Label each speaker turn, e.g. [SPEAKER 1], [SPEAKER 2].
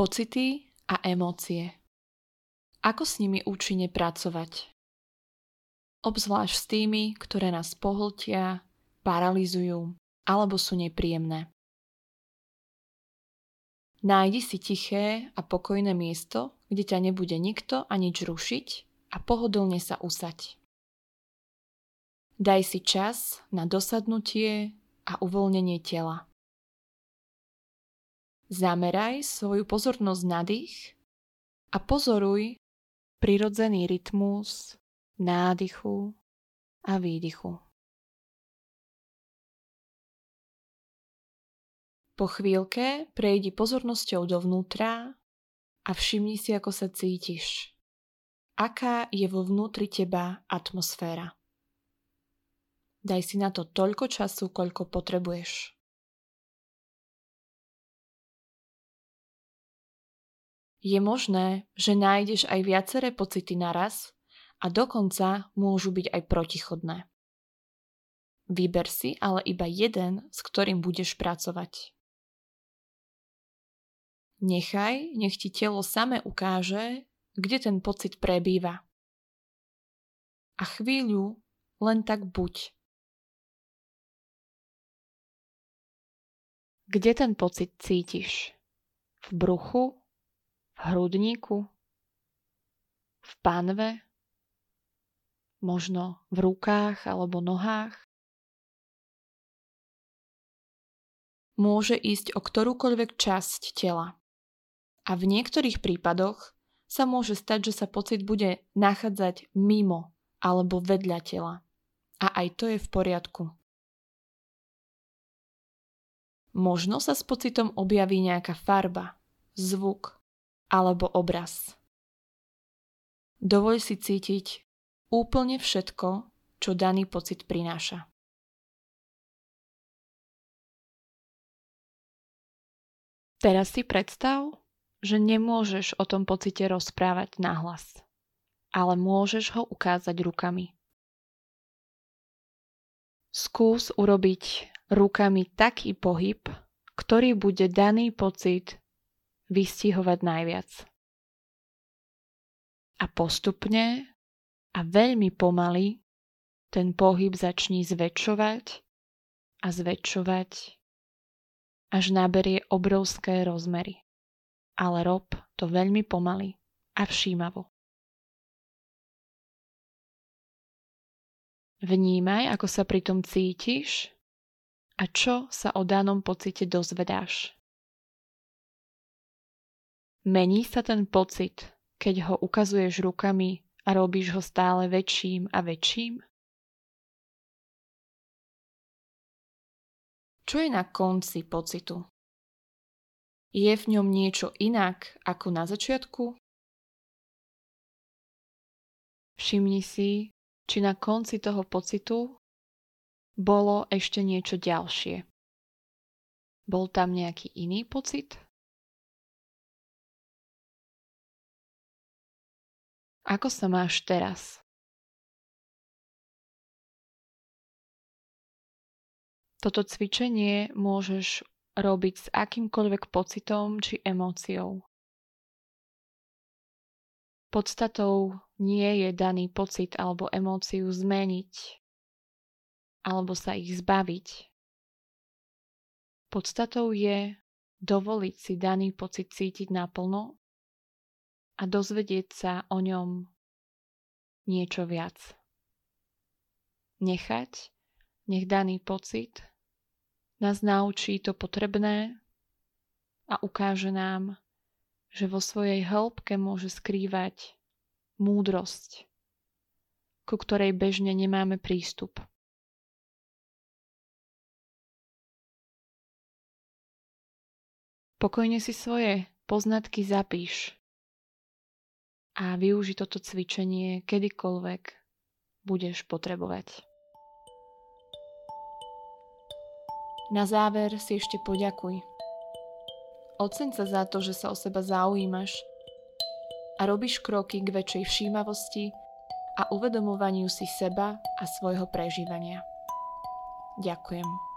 [SPEAKER 1] Pocity a emócie. Ako s nimi účinne pracovať? Obzvlášť s tými, ktoré nás pohltia, paralizujú alebo sú nepríjemné. Nájdi si tiché a pokojné miesto, kde ťa nebude nikto a nič rušiť a pohodlne sa usať. Daj si čas na dosadnutie a uvoľnenie tela. Zameraj svoju pozornosť na dých a pozoruj prirodzený rytmus nádychu a výdychu. Po chvíľke prejdi pozornosťou dovnútra a všimni si, ako sa cítiš. Aká je vo vnútri teba atmosféra. Daj si na to toľko času, koľko potrebuješ. Je možné, že nájdeš aj viaceré pocity naraz a dokonca môžu byť aj protichodné. Vyber si ale iba jeden, s ktorým budeš pracovať. Nechaj, nech ti telo same ukáže, kde ten pocit prebýva. A chvíľu len tak buď. Kde ten pocit cítiš? V bruchu? Hrudníku? V panve? Možno v rukách alebo nohách? Môže ísť o ktorúkoľvek časť tela. A v niektorých prípadoch sa môže stať, že sa pocit bude nachádzať mimo alebo vedľa tela. A aj to je v poriadku. Možno sa s pocitom objaví nejaká farba, zvuk alebo obraz. Dovoľ si cítiť úplne všetko, čo daný pocit prináša. Teraz si predstav, že nemôžeš o tom pocite rozprávať nahlas, ale môžeš ho ukázať rukami. Skús urobiť rukami taký pohyb, ktorý bude daný pocit vystihovať najviac. A postupne a veľmi pomaly ten pohyb začni zväčšovať a zväčšovať, až naberie obrovské rozmery ale rob to veľmi pomaly a všímavo. Vnímaj, ako sa pri tom cítiš a čo sa o danom pocite dozvedáš. Mení sa ten pocit, keď ho ukazuješ rukami a robíš ho stále väčším a väčším? Čo je na konci pocitu? Je v ňom niečo inak ako na začiatku? Všimni si, či na konci toho pocitu bolo ešte niečo ďalšie. Bol tam nejaký iný pocit? Ako sa máš teraz? Toto cvičenie môžeš robiť s akýmkoľvek pocitom či emóciou. Podstatou nie je daný pocit alebo emóciu zmeniť alebo sa ich zbaviť. Podstatou je dovoliť si daný pocit cítiť naplno a dozvedieť sa o ňom niečo viac. Nechať, nech daný pocit nás naučí to potrebné a ukáže nám, že vo svojej hĺbke môže skrývať múdrosť, ku ktorej bežne nemáme prístup. Pokojne si svoje poznatky zapíš a využi toto cvičenie kedykoľvek budeš potrebovať. Na záver si ešte poďakuj. Oceň sa za to, že sa o seba zaujímaš a robíš kroky k väčšej všímavosti a uvedomovaniu si seba a svojho prežívania. Ďakujem.